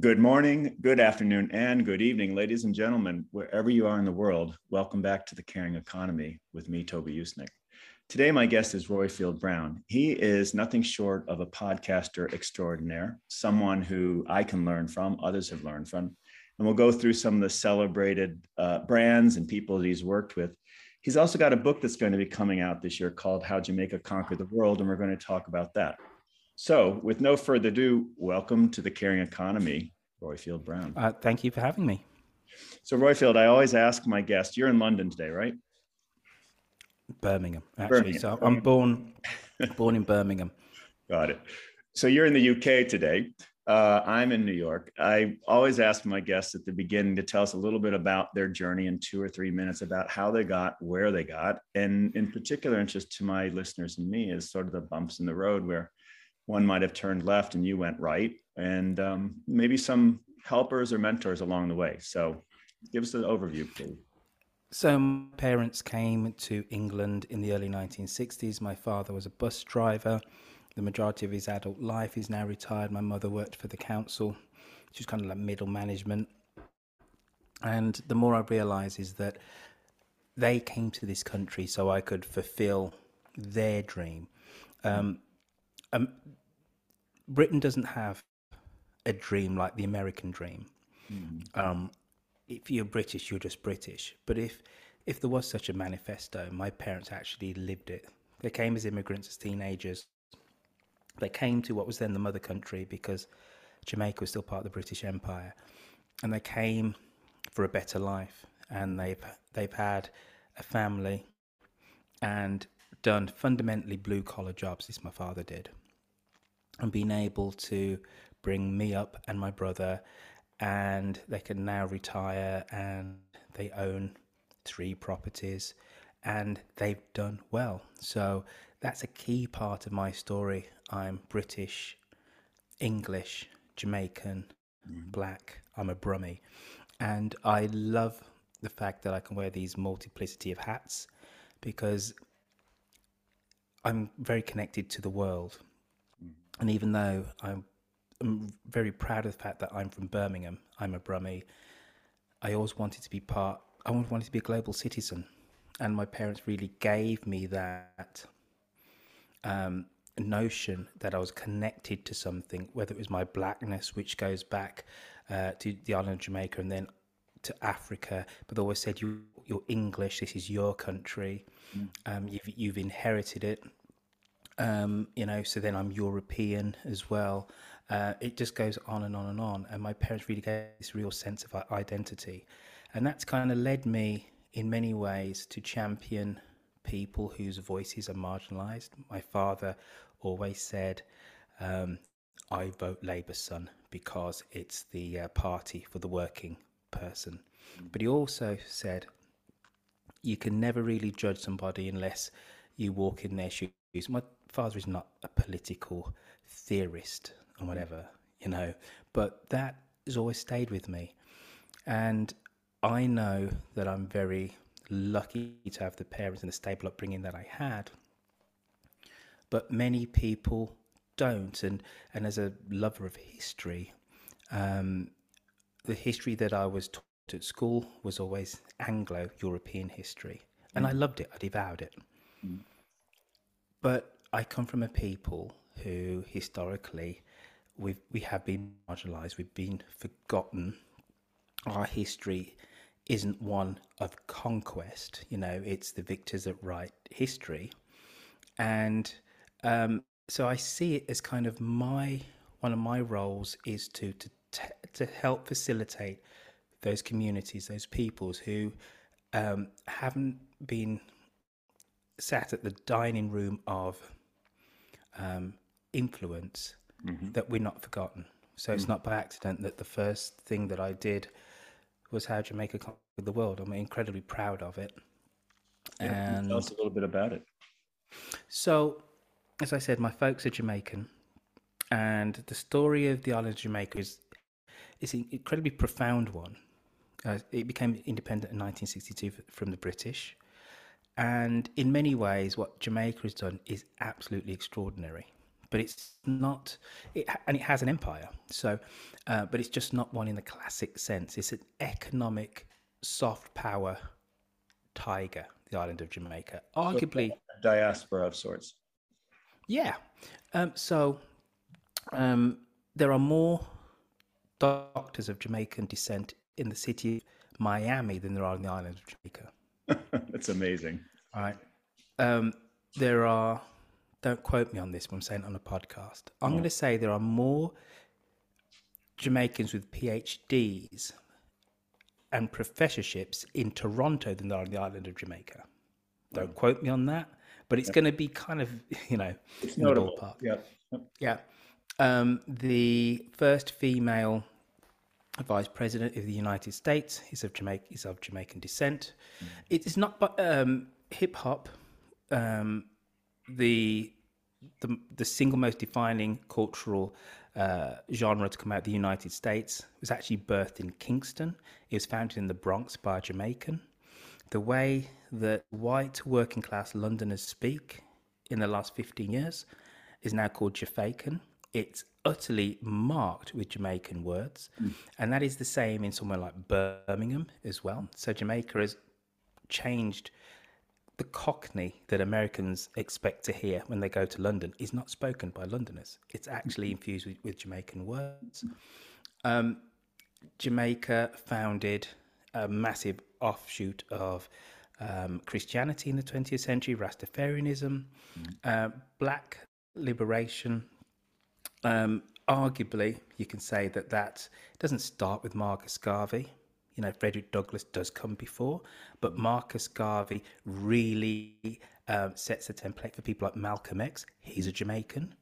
Good morning, good afternoon, and good evening, ladies and gentlemen, wherever you are in the world. Welcome back to the Caring Economy with me, Toby Usnik. Today, my guest is Roifield Brown. He is nothing short of a podcaster extraordinaire, someone who I can learn from, others have learned from. And we'll go through some of the celebrated uh, brands and people that he's worked with. He's also got a book that's going to be coming out this year called How Jamaica Conquered the World, and we're going to talk about that. So, with no further ado, welcome to the Caring Economy, Roifield Brown. Uh, thank you for having me. So, Roifield, I always ask my guests, you're in London today, right? Birmingham, actually. Birmingham. So, I'm born born in Birmingham. Got it. So, you're in the UK today. Uh, I'm in New York. I always ask my guests at the beginning to tell us a little bit about their journey in two or three minutes about how they got where they got. And in particular interest to my listeners and me is sort of the bumps in the road where one might have turned left and you went right, and um, maybe some helpers or mentors along the way. So, give us an overview, please. So, my parents came to England in the early 1960s. My father was a bus driver. The majority of his adult life, he's now retired. My mother worked for the council. She was kind of like middle management. And the more I realize is that they came to this country so I could fulfill their dream. Um, um, Britain doesn't have a dream like the American dream. Mm. Um, if you're British, you're just British. But if if there was such a manifesto, my parents actually lived it. They came as immigrants as teenagers. They came to what was then the mother country because Jamaica was still part of the British Empire, and they came for a better life. And they've they've had a family and done fundamentally blue collar jobs. as my father did and being able to bring me up and my brother and they can now retire and they own three properties and they've done well so that's a key part of my story i'm british english jamaican mm. black i'm a brummie and i love the fact that i can wear these multiplicity of hats because i'm very connected to the world and even though I'm, I'm, very proud of the fact that I'm from Birmingham, I'm a Brummie, I always wanted to be part, I always wanted to be a global citizen. And my parents really gave me that um, notion that I was connected to something, whether it was my blackness, which goes back uh, to the island of Jamaica and then to Africa, but they always said you, you're English. This is your country. Mm. Um, you've you've inherited it. Um, you know, so then I'm European as well. Uh, it just goes on and on and on. And my parents really gave this real sense of identity. And that's kind of led me in many ways to champion people whose voices are marginalized. My father always said, um, I vote Labour, son, because it's the uh, party for the working person. Mm. But he also said, you can never really judge somebody unless you walk in their shoes. My father is not a political theorist or whatever, you know, but that has always stayed with me. And I know that I'm very lucky to have the parents and the stable upbringing that I had. But many people don't. And, and as a lover of history, um, the history that I was taught at school was always Anglo European history. And mm. I loved it, I devoured it. Mm. But I come from a people who historically we we have been marginalized, we've been forgotten. Our history isn't one of conquest, you know, it's the victors that write history. And um, so I see it as kind of my one of my roles is to to to help facilitate those communities, those peoples who um, haven't been sat at the dining room of um, influence mm-hmm. that we're not forgotten. So it's mm not by accident that the first thing that I did was how Jamaica conquered the world. I'm incredibly proud of it. Yeah, and tell us a little bit about it. So, as I said, my folks are Jamaican, and the story of the island of Jamaica is is an incredibly profound one. Uh, it became independent in 1962 from the British. And in many ways, what Jamaica has done is absolutely extraordinary but it's not. It and it has an empire. So, uh, but it's just not one in the classic sense. It's an economic soft power tiger, the island of Jamaica. Arguably, so diaspora of sorts. Yeah. Um, so um, there are more doctors of Jamaican descent in the city of Miami than there are on the island of Jamaica. That's amazing. All right. Um, there are, don't quote me on this, but I'm saying on a podcast. I'm oh. going to say there are more Jamaicans with PhDs and professorships in Toronto than there are on the island of Jamaica. Don't quote me on that, but it's going to be kind of, you know, it's notable. Ballpark. Yeah. Yeah. Um, the first female vice president of the United States is of Jamaica is of Jamaican descent. Mm. It is not but um, hip hop. Um, the the the single most defining cultural uh, genre to come out of the United States was actually birthed in Kingston. It was founded in the Bronx by a Jamaican. The way that white working class Londoners speak in the last 15 years is now called Jafaican it's utterly marked with Jamaican words. Mm. And that is the same in somewhere like Birmingham as well. So Jamaica has changed the Cockney that Americans expect to hear when they go to London is not spoken by Londoners. It's actually infused with, with Jamaican words. Um, Jamaica founded a massive offshoot of um, Christianity in the 20th century, Rastafarianism, mm. uh, black liberation, um, arguably, you can say that that doesn't start with Marcus Garvey. You know, Frederick Douglass does come before, but Marcus Garvey really um, sets a template for people like Malcolm X. He's a Jamaican.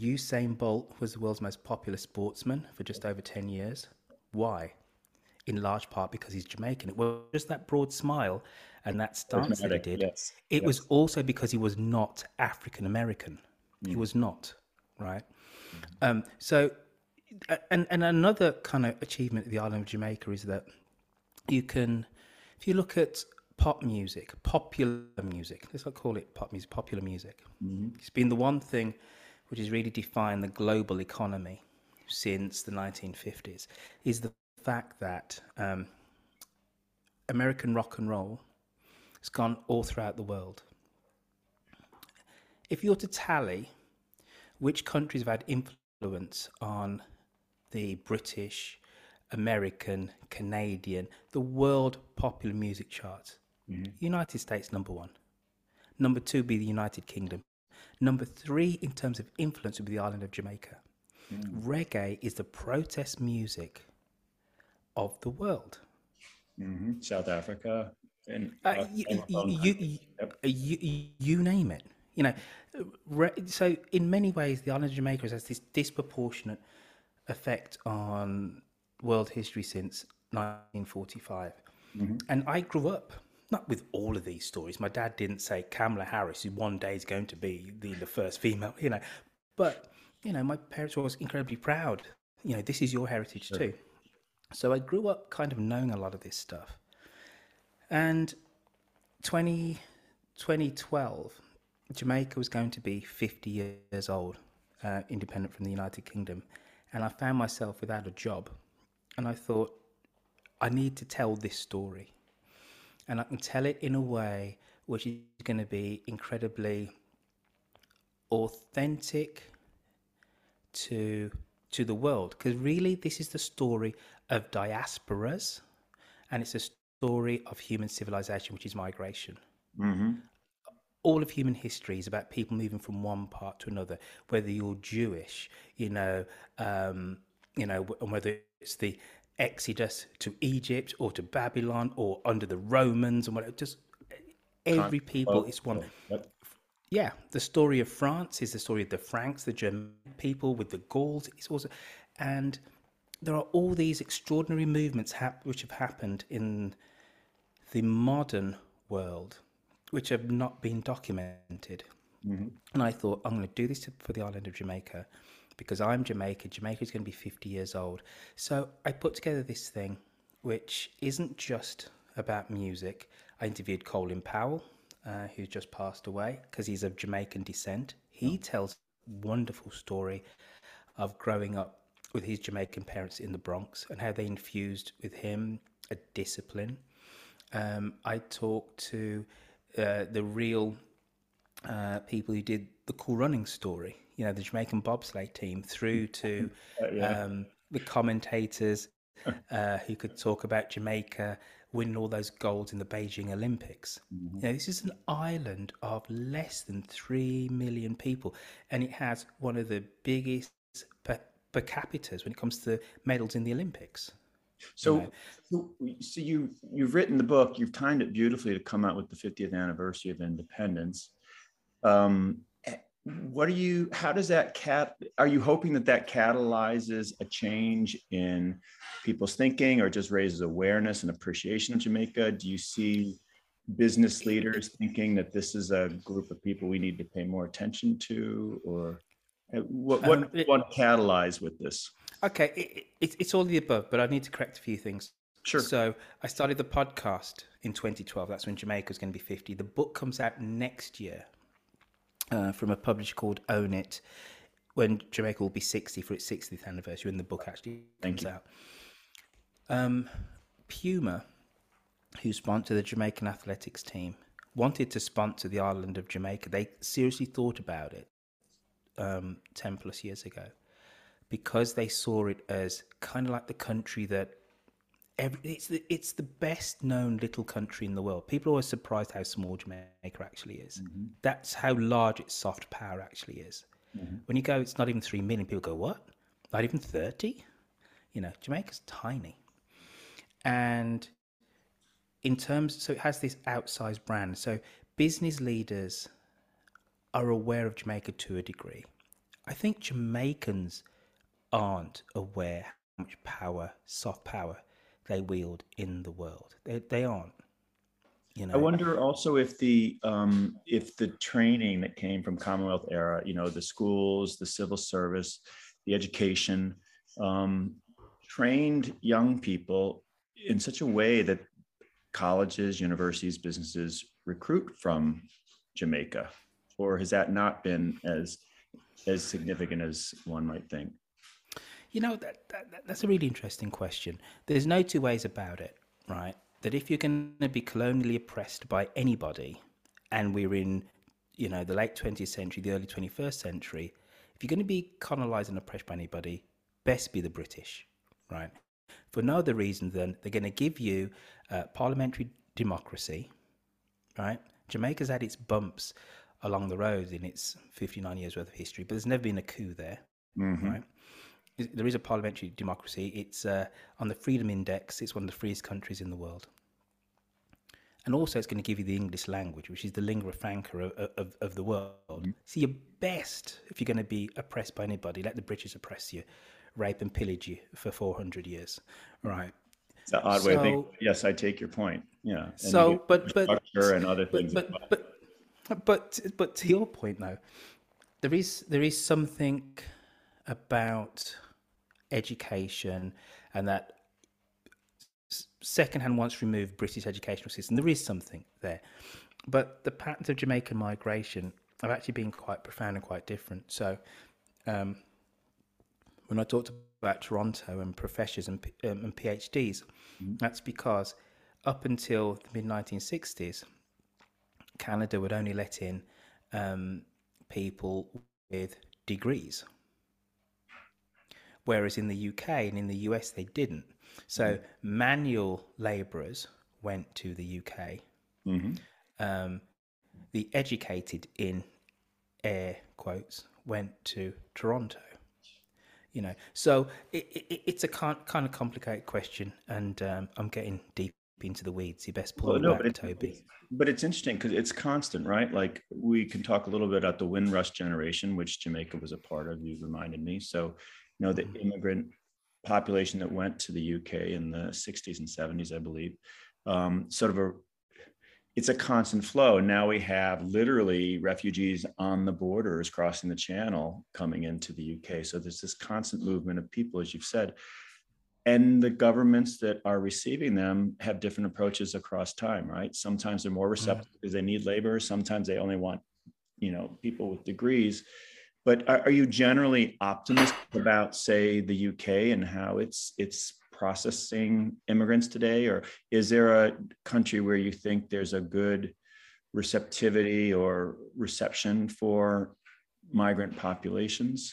Usain Bolt was the world's most popular sportsman for just over 10 years. Why? In large part because he's Jamaican. It was just that broad smile and that stance that he did. Yes. It yes. was also because he was not African American. Mm. He was not, right? Um, so, and and another kind of achievement of the island of Jamaica is that you can, if you look at pop music, popular music, let's not call it pop music, popular music. Mm-hmm. It's been the one thing which has really defined the global economy since the 1950s is the fact that um, American rock and roll has gone all throughout the world. If you're to tally which countries have had influence on the British, American, Canadian, the world popular music charts? Mm-hmm. United States number one. Number two be the United Kingdom. Number three in terms of influence would be the island of Jamaica. Mm. Reggae is the protest music of the world. Mm-hmm. South Africa. And, uh, you, you, yep. you, you, name it. You know, so in many ways, the island of Jamaica has this disproportionate effect on world history since 1945. Mm-hmm. And I grew up not with all of these stories. My dad didn't say Kamala Harris who one day is going to be the, the first female, you know. But, you know, my parents were incredibly proud. You know, this is your heritage sure. too. So I grew up kind of knowing a lot of this stuff. And 20, 2012, Jamaica was going to be 50 years old, uh, independent from the United Kingdom, and I found myself without a job. And I thought, I need to tell this story. And I can tell it in a way which is going to be incredibly authentic to to the world because really this is the story of diasporas and it's a story of human civilization which is migration mm-hmm all of human history is about people moving from one part to another, whether you're Jewish, you know, um, you know, and whether it's the exodus to Egypt or to Babylon or under the Romans and whatever. Just every people is one. Yeah, the story of France is the story of the Franks, the German people with the Gauls. It's also, and there are all these extraordinary movements hap- which have happened in the modern world which have not been documented. Mm-hmm. And I thought, I'm going to do this for the island of Jamaica because I'm Jamaica. Jamaica is going to be 50 years old. So I put together this thing, which isn't just about music. I interviewed Colin Powell, uh, who's just passed away because he's of Jamaican descent. He oh. tells wonderful story of growing up with his Jamaican parents in the Bronx and how they infused with him a discipline. Um, I talked to uh, the real uh, people who did the cool running story, you know, the Jamaican bobsleigh team, through to uh, yeah. um, the commentators uh, who could talk about Jamaica winning all those golds in the Beijing Olympics. Mm-hmm. You know, this is an island of less than 3 million people, and it has one of the biggest per, per capitas when it comes to medals in the Olympics. So, know? so you you've written the book. You've timed it beautifully to come out with the 50th anniversary of independence. Um, what are you how does that cat are you hoping that that catalyzes a change in people's thinking or just raises awareness and appreciation of jamaica do you see business leaders thinking that this is a group of people we need to pay more attention to or uh, what what, um, it, what catalyze with this okay it, it, it's all the above but i need to correct a few things Sure. So I started the podcast in 2012. That's when Jamaica was going to be 50. The book comes out next year uh, from a publisher called Own It when Jamaica will be 60 for its 60th anniversary when the book actually comes out. Um, Puma, who sponsor the Jamaican athletics team, wanted to sponsor the island of Jamaica. They seriously thought about it um, 10 plus years ago because they saw it as kind of like the country that every, it's the it's the best known little country in the world. People are always surprised how small Jamaica actually is. Mm-hmm. That's how large its soft power actually is. Mm-hmm. When you go, it's not even three million. People go, what? Not even thirty? You know, Jamaica's tiny, and in terms, so it has this outsized brand. So business leaders are aware of Jamaica to a degree. I think Jamaicans aren't aware how much power, soft power, they wield in the world. They, they aren't. You know. I wonder also if the um, if the training that came from Commonwealth era, you know, the schools, the civil service, the education, um, trained young people in such a way that colleges, universities, businesses recruit from Jamaica, or has that not been as as significant as one might think? You know, that, that, that's a really interesting question. There's no two ways about it, right? That if you're going to be colonially oppressed by anybody, and we're in, you know, the late 20th century, the early 21st century, if you're going to be colonized and oppressed by anybody, best be the British, right? For no other reason than they're going to give you uh, parliamentary democracy, right? Jamaica's had its bumps along the road in its 59 years worth of history, but there's never been a coup there, mm-hmm. right? There is a parliamentary democracy. It's uh, on the Freedom Index. It's one of the freest countries in the world. And also, it's going to give you the English language, which is the lingua franca of, of, of the world. Mm-hmm. So, your best, if you're going to be oppressed by anybody, let the British oppress you, rape and pillage you for 400 years. Right. It's an odd so, way of thinking. Yes, I take your point. Yeah. And so, but, but, and other things. But, but, but, but, but to your point, though, there is, there is something about education and that secondhand once removed British educational system. There is something there. But the patterns of Jamaican migration have actually been quite profound and quite different. So um, when I talked about Toronto and professors and, um, and PhDs, mm-hmm. that's because up until the mid 1960s, Canada would only let in um, people with degrees whereas in the UK and in the US they didn't. So mm-hmm. manual labourers went to the UK. Mm-hmm. Um, the educated, in air quotes, went to Toronto. You know, so it, it, it's a kind of complicated question, and um, I'm getting deep into the weeds. You best pull well, no, back, but Toby. But it's interesting because it's constant, right? Like we can talk a little bit about the Windrush generation, which Jamaica was a part of. You reminded me. So you know, the immigrant population that went to the UK in the 60s and 70s, I believe, um, sort of a it's a constant flow. Now we have literally refugees on the borders crossing the channel coming into the UK. So there's this constant movement of people, as you've said. And the governments that are receiving them have different approaches across time, right? Sometimes they're more mm-hmm. receptive because they need labor. Sometimes they only want, you know, people with degrees but are, are you generally optimistic about, say, the UK and how it's it's processing immigrants today, or is there a country where you think there's a good receptivity or reception for migrant populations?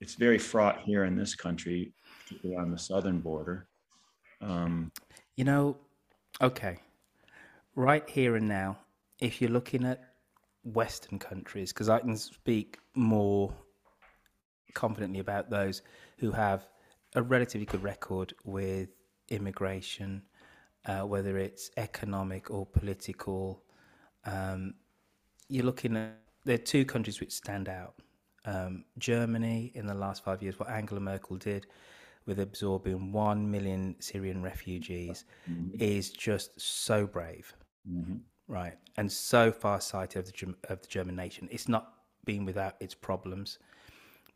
It's very fraught here in this country, particularly on the southern border. Um, you know, okay, right here and now, if you're looking at Western countries, because I can speak more confidently about those who have a relatively good record with immigration, uh, whether it's economic or political. Um, you're looking at there are two countries which stand out. Um, Germany, in the last five years, what Angela Merkel did with absorbing one million Syrian refugees mm-hmm. is just so brave. Mm-hmm right, and so far sighted of the, of the German nation. It's not been without its problems,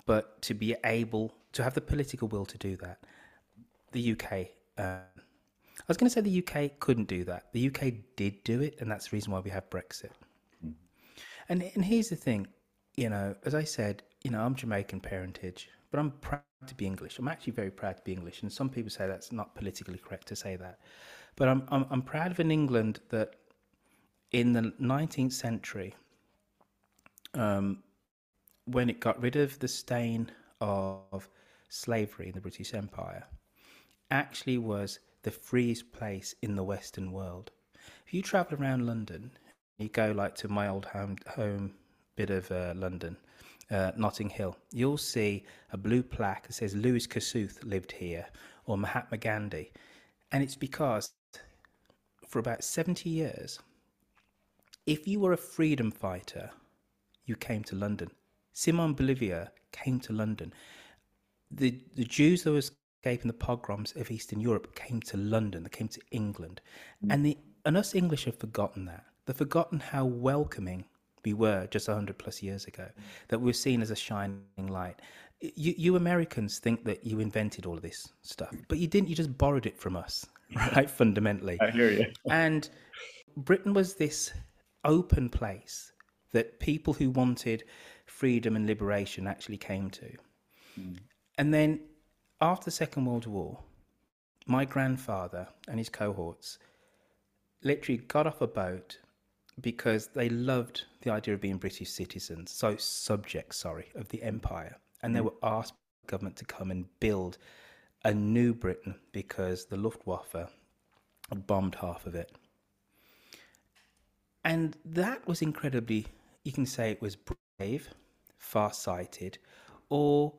but to be able to have the political will to do that, the UK. Uh, I was going to say the UK couldn't do that. The UK did do it, and that's the reason why we have Brexit. Mm. And and here's the thing, you know, as I said, you know, I'm Jamaican parentage, but I'm proud to be English. I'm actually very proud to be English, and some people say that's not politically correct to say that, but I'm I'm, I'm proud of an England that in the 19th century, um, when it got rid of the stain of slavery in the British Empire, actually was the freest place in the Western world. If you travel around London, you go like to my old home home bit of uh, London, uh, Notting Hill, you'll see a blue plaque that says Louis Kossuth lived here or Mahatma Gandhi, and it's because for about 70 years if you were a freedom fighter, you came to London. Simon Bolivar came to London. The the Jews that were escaping the pogroms of Eastern Europe came to London. They came to England, mm. and the and us English have forgotten that. They've forgotten how welcoming we were just hundred plus years ago. That we were seen as a shining light. You, you Americans think that you invented all of this stuff, but you didn't. You just borrowed it from us, right? Fundamentally, I hear you. and Britain was this open place that people who wanted freedom and liberation actually came to. Mm. And then after the Second World War, my grandfather and his cohorts literally got off a boat because they loved the idea of being British citizens, so subjects, sorry, of the empire. And mm. they were asked by the government to come and build a new Britain because the Luftwaffe had bombed half of it. And that was incredibly, you can say it was brave, far-sighted, or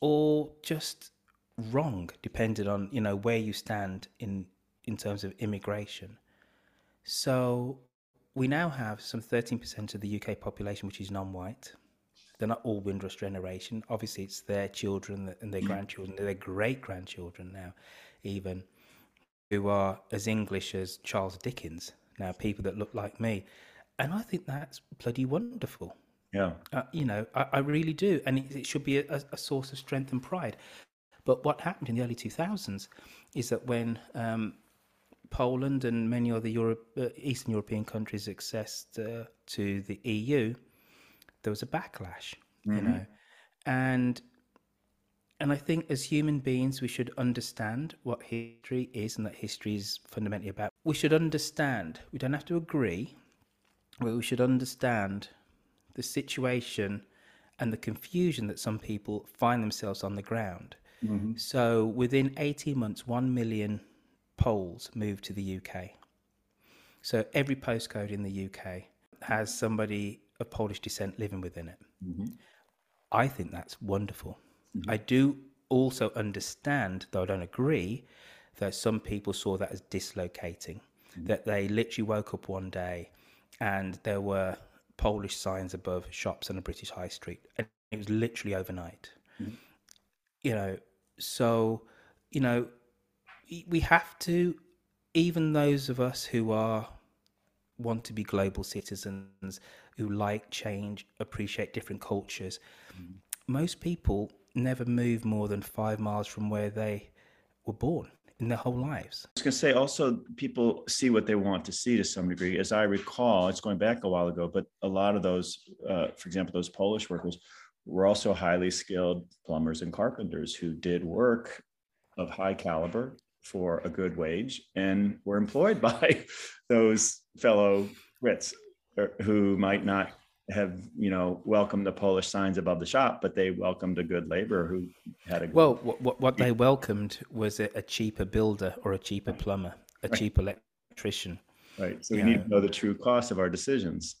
or just wrong, depending on you know where you stand in in terms of immigration. So we now have some 13% of the UK population which is non-white. They're not all Windrush generation. Obviously, it's their children and their mm. grandchildren, their great grandchildren now, even who are as English as Charles Dickens now, people that look like me. And I think that's bloody wonderful. Yeah. Uh, you know, I, I, really do. And it, it should be a, a, source of strength and pride. But what happened in the early 2000s is that when um, Poland and many other Europe, uh, Eastern European countries accessed uh, to the EU, there was a backlash, mm-hmm. you know. And and I think as human beings, we should understand what history is and that history is fundamentally about. We should understand, we don't have to agree, but we should understand the situation and the confusion that some people find themselves on the ground. Mm-hmm. So within 18 months, 1 million Poles moved to the UK. So every postcode in the UK has somebody of Polish descent living within it. Mm-hmm. I think that's wonderful. Mm-hmm. I do also understand, though I don't agree, that some people saw that as dislocating. Mm-hmm. That they literally woke up one day and there were Polish signs above shops on a British high street, and it was literally overnight. Mm-hmm. You know, so you know, we have to, even those of us who are want to be global citizens, who like change, appreciate different cultures. Mm-hmm. Most people never move more than five miles from where they were born in their whole lives. I was going to say also people see what they want to see to some degree. As I recall, it's going back a while ago, but a lot of those, uh, for example, those Polish workers were also highly skilled plumbers and carpenters who did work of high caliber for a good wage and were employed by those fellow Brits uh, who might not have you know welcomed the Polish signs above the shop, but they welcomed a good laborer who had a good... well. What, what they welcomed was a, a cheaper builder or a cheaper plumber, a right. cheaper electrician. Right. So we need to know the true cost of our decisions.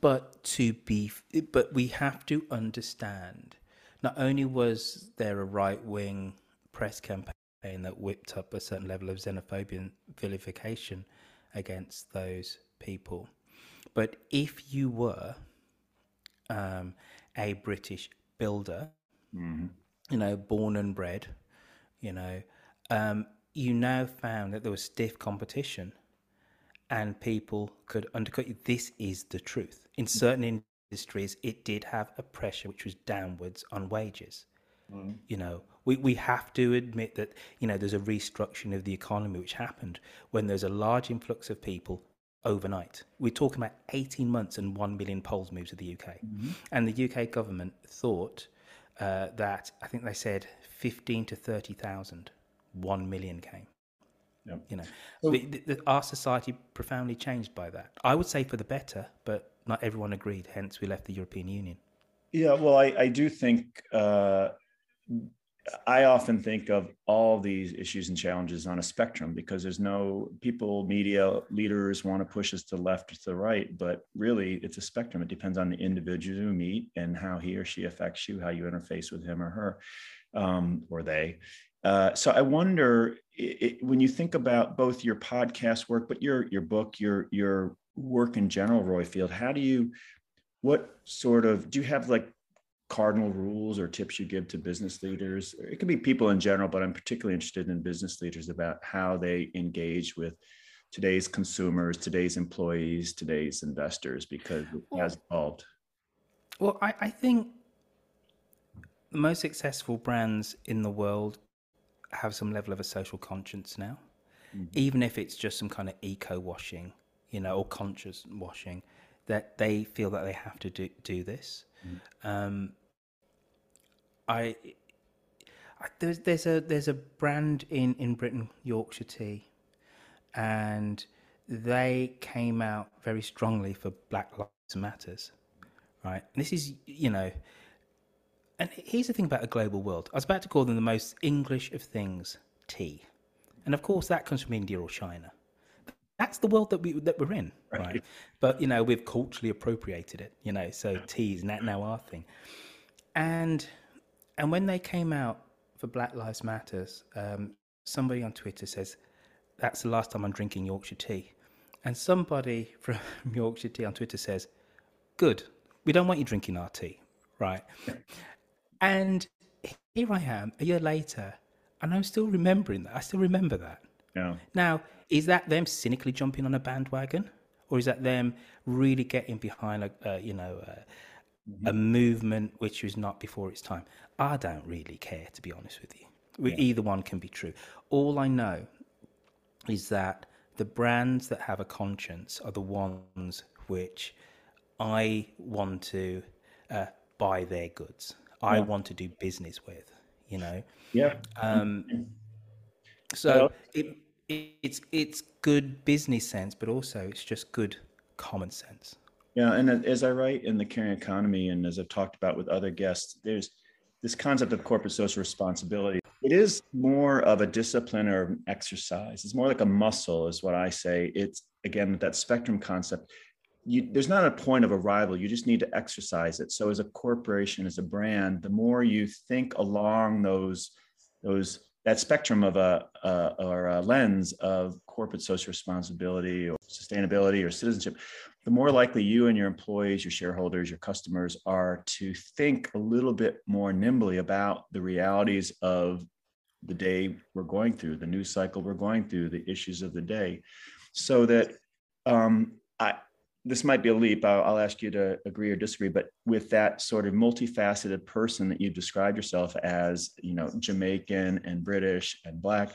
But to be, but we have to understand. Not only was there a right wing press campaign that whipped up a certain level of xenophobia and vilification against those people, but if you were um, a British builder, mm-hmm. you know, born and bred, you know, um, you now found that there was stiff competition and people could undercut you. This is the truth. In certain industries, it did have a pressure which was downwards on wages. Mm. You know, we, we have to admit that, you know, there's a restructuring of the economy which happened when there's a large influx of people overnight. We're talking about 18 months and 1 million Poles moved to the UK. Mm-hmm. And the UK government thought uh, that, I think they said 15 to 30,000, 1 million came. Yep. You know, well, the, the, our society profoundly changed by that. I would say for the better, but not everyone agreed. Hence, we left the European Union. Yeah, well, I, I do think uh, I often think of all these issues and challenges on a spectrum because there's no people, media leaders want to push us to the left or to the right, but really it's a spectrum. It depends on the individual you meet and how he or she affects you, how you interface with him or her um, or they. Uh, so I wonder it, when you think about both your podcast work, but your your book, your your work in general, Roifield, how do you what sort of do you have like cardinal rules or tips you give to business leaders? It could be people in general, but I'm particularly interested in business leaders about how they engage with today's consumers, today's employees, today's investors, because it well, has evolved. Well, I, I think the most successful brands in the world have some level of a social conscience now, mm-hmm. even if it's just some kind of eco washing, you know, or conscious washing, that they feel that they have to do, do this. Mm-hmm. Um, I, I, there's there's a there's a brand in in Britain Yorkshire Tea, and they came out very strongly for Black Lives Matters, right? And this is you know, and here's the thing about a global world. I was about to call them the most English of things, tea, and of course that comes from India or China. That's the world that we that we're in, right? right? But you know, we've culturally appropriated it, you know. So tea is now our thing, and and when they came out for Black Lives Matters, um, somebody on Twitter says, "That's the last time I'm drinking Yorkshire tea," and somebody from Yorkshire Tea on Twitter says, "Good, we don't want you drinking our tea, right?" and here I am a year later, and I'm still remembering that. I still remember that. Yeah. Now, is that them cynically jumping on a bandwagon, or is that them really getting behind a, uh, you know, uh, mm-hmm. a movement which was not before its time. I don't really care, to be honest with you. Yeah. Either one can be true. All I know is that the brands that have a conscience are the ones which I want to uh, buy their goods. Yeah. I want to do business with, you know. Yeah. Um, so it, it, it's it's good business sense, but also it's just good common sense. Yeah, and as I write in the caring economy, and as I've talked about with other guests, there's this concept of corporate social responsibility. It is more of a discipline or an exercise. It's more like a muscle, is what I say. It's again that spectrum concept. You, there's not a point of arrival. You just need to exercise it. So, as a corporation, as a brand, the more you think along those those that spectrum of a, a or a lens of corporate social responsibility or sustainability or citizenship, the more likely you and your employees, your shareholders, your customers are to think a little bit more nimbly about the realities of the day we're going through, the news cycle we're going through, the issues of the day, so that um, I, this might be a leap. I'll, I'll, ask you to agree or disagree, but with that sort of multifaceted person that you've described yourself as, you know, Jamaican and British and Black,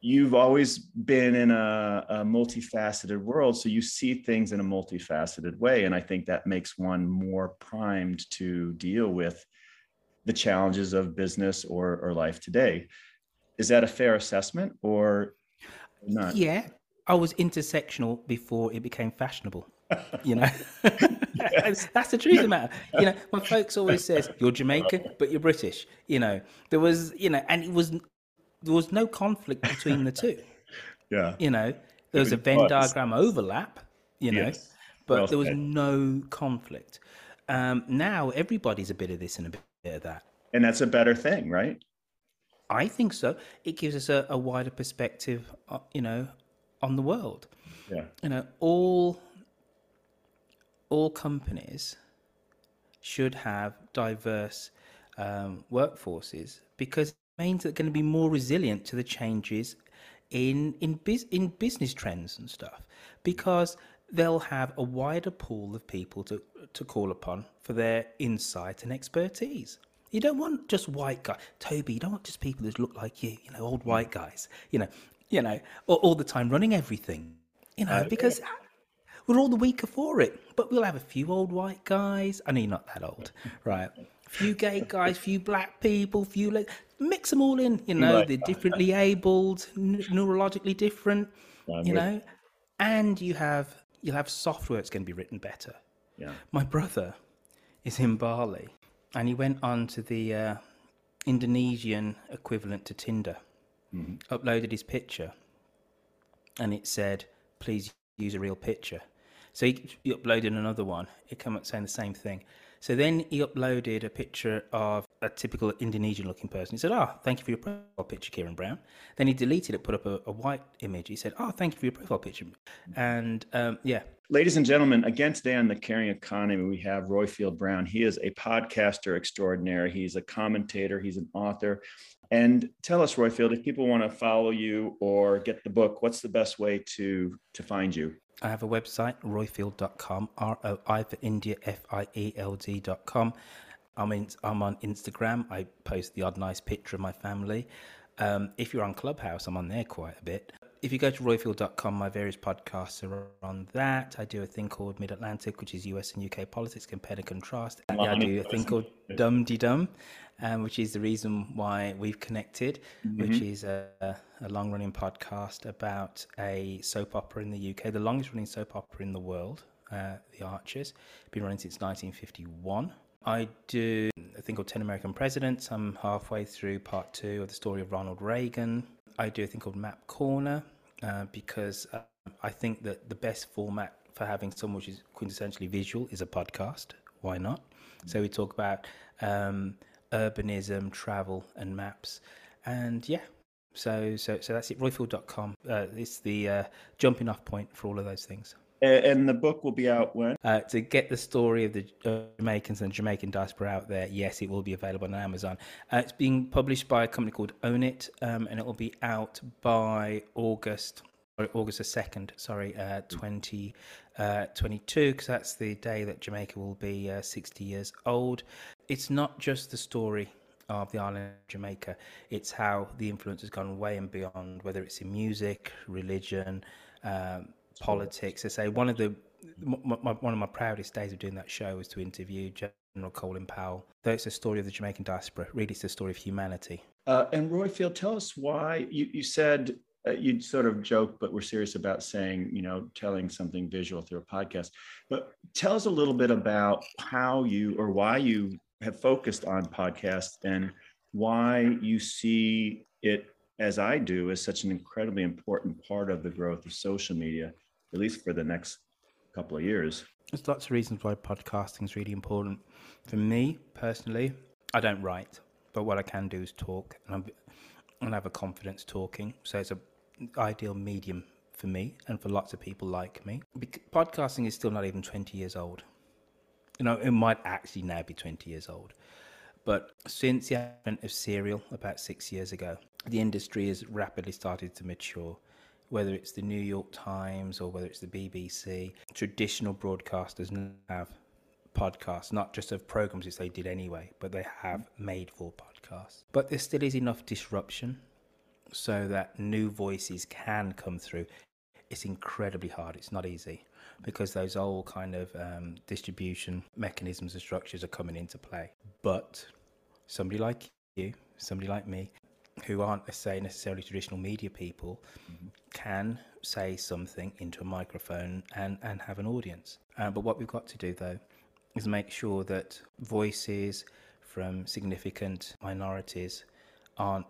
you've always been in a, a, multifaceted world so you see things in a multifaceted way and i think that makes one more primed to deal with the challenges of business or, or life today is that a fair assessment or not yeah i was intersectional before it became fashionable you know that's the truth of the matter you know my folks always says you're jamaican but you're british you know there was you know and it was there was no conflict between the two. yeah. You know, there was a Venn diagram overlap, you know, yes. but well there was no conflict. Um, now everybody's a bit of this and a bit of that. And that's a better thing, right? I think so. It gives us a, a wider perspective, uh, you know, on the world. Yeah. You know, all all companies should have diverse um, workforces because it means they're going to be more resilient to the changes in in biz, in business trends and stuff because they'll have a wider pool of people to to call upon for their insight and expertise. You don't want just white guys, Toby. You don't want just people that look like you, you know, old white guys, you know, you know, all, all the time running everything, you know, because we're all the weaker for it. But we'll have a few old white guys. I know you're not that old, right? few gay guys, few black people, few le- mix them all in. You know, right. they're differently abled, n- neurologically different. you know, and you have you'll have software that's going to be written better. Yeah. My brother is in Bali, and he went on to the uh, Indonesian equivalent to Tinder, mm-hmm. uploaded his picture, and it said, "Please use a real picture." So he, he uploaded another one. It came up saying the same thing. So then he uploaded a picture of a typical Indonesian looking person. He said, Oh, thank you for your profile picture, Kieran Brown. Then he deleted it, put up a, a white image. He said, Oh, thank you for your profile picture. And um, yeah. Ladies and gentlemen, again today on the Caring Economy, we have Roifield Brown. He is a podcaster extraordinaire. He's a commentator, he's an author. And tell us, Roifield, if people want to follow you or get the book, what's the best way to to find you? I have a website, roifield.com, R O I for India, F I E L D.com. I'm, I'm on Instagram. I post the odd nice picture of my family. Um, if you're on Clubhouse, I'm on there quite a bit. If you go to roifield.com, my various podcasts are on that. I do a thing called Mid Atlantic, which is US and UK politics, compared and contrast. I do a thing called Dum Tee Dum, um, which is the reason why we've connected, mm-hmm. which is a, a long running podcast about a soap opera in the UK, the longest running soap opera in the world, uh, The Archers. Been running since 1951. I do a thing called 10 American Presidents. I'm halfway through part two of the story of Ronald Reagan. I do a thing called Map Corner uh, because uh, I think that the best format for having someone which is quintessentially visual is a podcast. Why not? So we talk about um, urbanism, travel, and maps. And yeah, so so so that's it. Roifield.com. Uh, it's the uh, jumping off point for all of those things. And the book will be out when? Uh, to get the story of the Jamaicans and Jamaican diaspora out there, yes, it will be available on Amazon. Uh, it's being published by a company called Own It, um, and it will be out by August, August the 2nd, sorry, uh, 2022, uh, because that's the day that Jamaica will be uh, 60 years old. It's not just the story of the island of Jamaica, it's how the influence has gone way and beyond, whether it's in music, religion, um, politics. I say one of the my, my, one of my proudest days of doing that show was to interview General Colin Powell. Though it's a story of the Jamaican diaspora, really it's a story of humanity. Uh, and Roifield, tell us why you, you said uh, you sort of joke, but we're serious about saying, you know, telling something visual through a podcast. But tell us a little bit about how you or why you have focused on podcasts and why you see it as I do as such an incredibly important part of the growth of social media at least for the next couple of years. There's lots of reasons why podcasting is really important. For me personally, I don't write, but what I can do is talk, and, I'm, and I have a confidence talking. So it's an ideal medium for me and for lots of people like me. Podcasting is still not even 20 years old. You know, it might actually now be 20 years old. But since the advent of serial about six years ago, the industry has rapidly started to mature whether it's the New York Times or whether it's the BBC, traditional broadcasters have podcasts, not just of programs as they did anyway, but they have made for podcasts. But there still is enough disruption so that new voices can come through, it's incredibly hard. It's not easy because those old kind of um, distribution mechanisms and structures are coming into play. But somebody like you, somebody like me, who aren't, let's say, necessarily traditional media people, mm-hmm. can say something into a microphone and, and have an audience. Uh, but what we've got to do, though, is make sure that voices from significant minorities aren't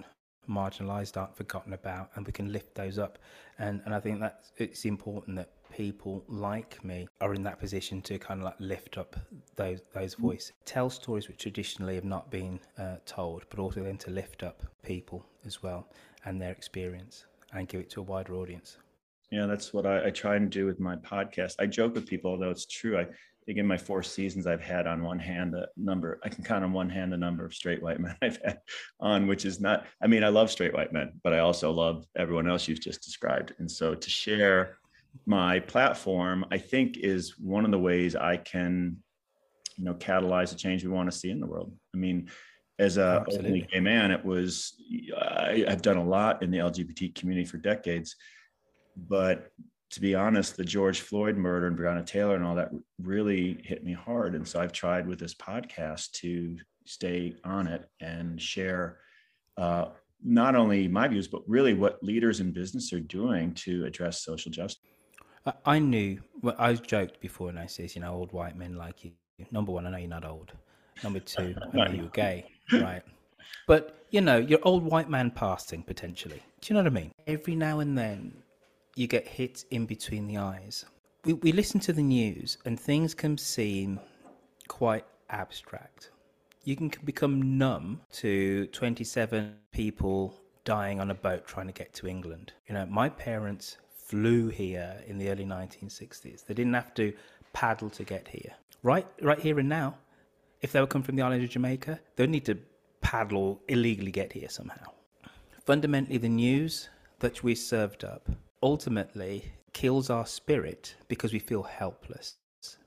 marginalized, aren't forgotten about, and we can lift those up. And, and I think that it's important that people like me are in that position to kind of like lift up those those mm. voices, tell stories which traditionally have not been uh, told, but also then to lift up people as well and their experience and give it to a wider audience. Yeah, that's what I, I try and do with my podcast. I joke with people, although it's true. I think in my four seasons, I've had on one hand a number, I can count on one hand the number of straight white men I've had on, which is not, I mean, I love straight white men, but I also love everyone else you've just described. And so to share my platform, I think, is one of the ways I can, you know, catalyze the change we want to see in the world. I mean, as a openly gay man, it was I, I've done a lot in the LGBT community for decades, but to be honest, the George Floyd murder and Breonna Taylor and all that really hit me hard. And so I've tried with this podcast to stay on it and share uh, not only my views, but really what leaders in business are doing to address social justice. I knew. Well, I joked before, and I says, you know, old white men like you. Number one, I know you're not old. Number two, I know you're gay, right? But you know, you're old white man passing potentially. Do you know what I mean? Every now and then, you get hit in between the eyes. We we listen to the news, and things can seem quite abstract. You can become numb to 27 people dying on a boat trying to get to England. You know, my parents flew here in the early 1960s. They didn't have to paddle to get here. Right, right here and now, if they were come from the island of Jamaica, they'd need to paddle illegally get here somehow. Fundamentally, the news that we served up ultimately kills our spirit because we feel helpless,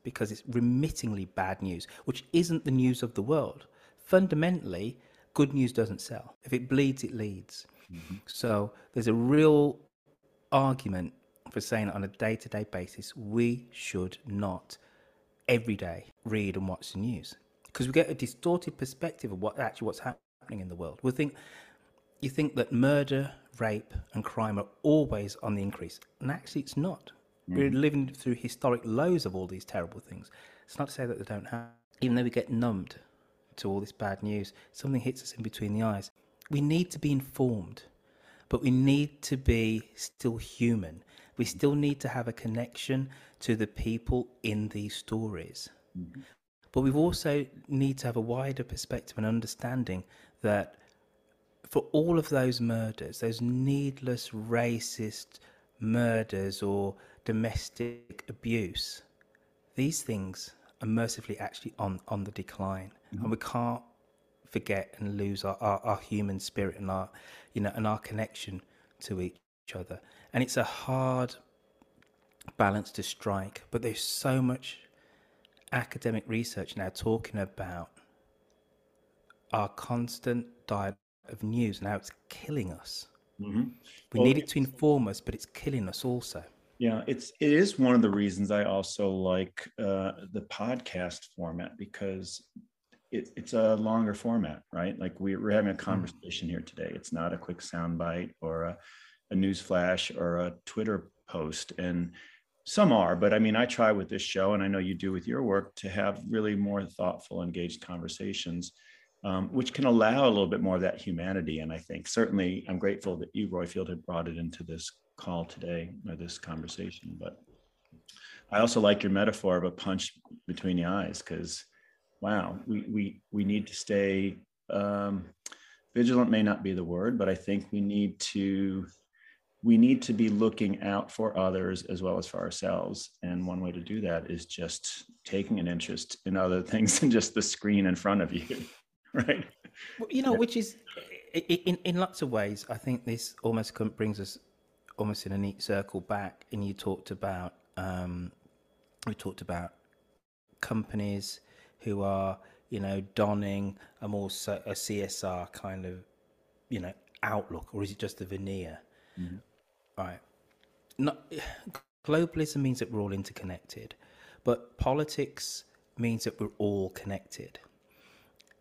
because it's remittingly bad news, which isn't the news of the world. Fundamentally, good news doesn't sell. If it bleeds, it leads. Mm-hmm. So there's a real argument for saying on a day to day basis we should not every day read and watch the news because we get a distorted perspective of what actually what's happening in the world. We think you think that murder, rape, and crime are always on the increase, and actually it's not. Mm. We're living through historic lows of all these terrible things. It's not to say that they don't happen. Even though we get numbed to all this bad news, something hits us in between the eyes. We need to be informed but we need to be still human. We still need to have a connection to the people in these stories. Mm-hmm. But we also need to have a wider perspective and understanding that for all of those murders, those needless racist murders or domestic abuse, these things are mercifully actually on, on the decline. Mm-hmm. And we can't forget and lose our, our, our human spirit and our you know and our connection to each other. And it's a hard balance to strike but there's so much academic research now talking about our constant diet of news. Now it's killing us. Mm-hmm. we well, need it to inform us but it's killing us also. Yeah it's it is one of the reasons i also like uh, the podcast format because it, it's a longer format, right? Like we, are having a hmm. conversation here today. It's not a quick soundbite or a, a news flash or a Twitter post. And some are, but I mean, I try with this show, and I know you do with your work, to have really more thoughtful, engaged conversations, um, which can allow a little bit more of that humanity. And I think certainly I'm grateful that you, Roifield, had brought it into this call today or this conversation. But I also like your metaphor of a punch between the eyes because wow, we we we need to stay um, vigilant. May not be the word, but I think we need to we need to be looking out for others as well as for ourselves. And one way to do that is just taking an interest in other things than just the screen in front of you, right? Well, you know, which is in in lots of ways. I think this almost brings us almost in a neat circle back. And you talked about um, we talked about companies who are you know donning a more a CSR kind of you know outlook or is it just a veneer? Mm-hmm. All right. Not, globalism means that we're all interconnected, but politics means that we're all connected.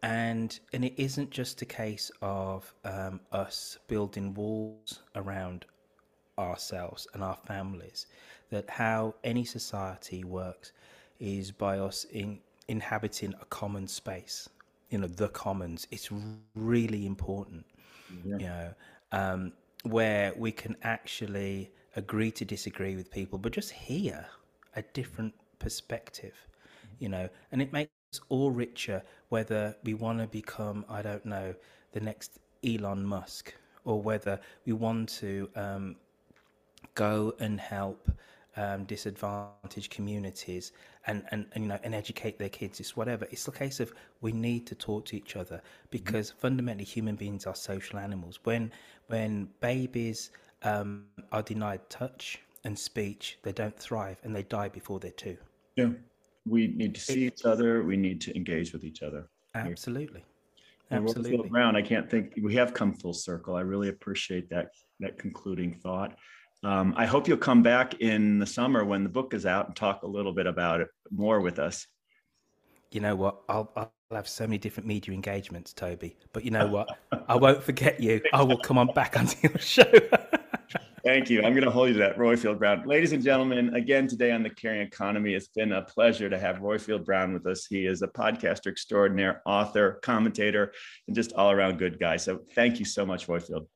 And and it isn't just a case of um, us building walls around ourselves and our families. That how any society works is by us in inhabiting a common space. You know, the commons. It's really important. Yeah. You know, um, where we can actually agree to disagree with people, but just hear a different perspective. You know, and it makes us all richer. Whether we want to become, I don't know, the next Elon Musk, or whether we want to um, go and help um, disadvantaged communities and, and, and, you know and educate their kids. It's whatever. It's the case of we need to talk to each other because mm-hmm. fundamentally human beings are social animals. When when babies um, are denied touch and speech they don't thrive and they die before they're two. Yeah. We need to see each other. We need to engage with each other. Absolutely. And absolutely. Brown, I can't think. We have come full circle. I really appreciate that that concluding thought. Um, I hope you'll come back in the summer when the book is out and talk a little bit about it more with us. You know what? I'll, I'll have so many different media engagements, Toby. But you know what? I won't forget you. I will come on back onto your show. Thank you. I'm going to hold you to that, Roifield Brown. Ladies and gentlemen, again today on the Caring Economy, it's been a pleasure to have Roifield Brown with us. He is a podcaster extraordinaire, author, commentator, and just all around good guy. So thank you so much, Roifield.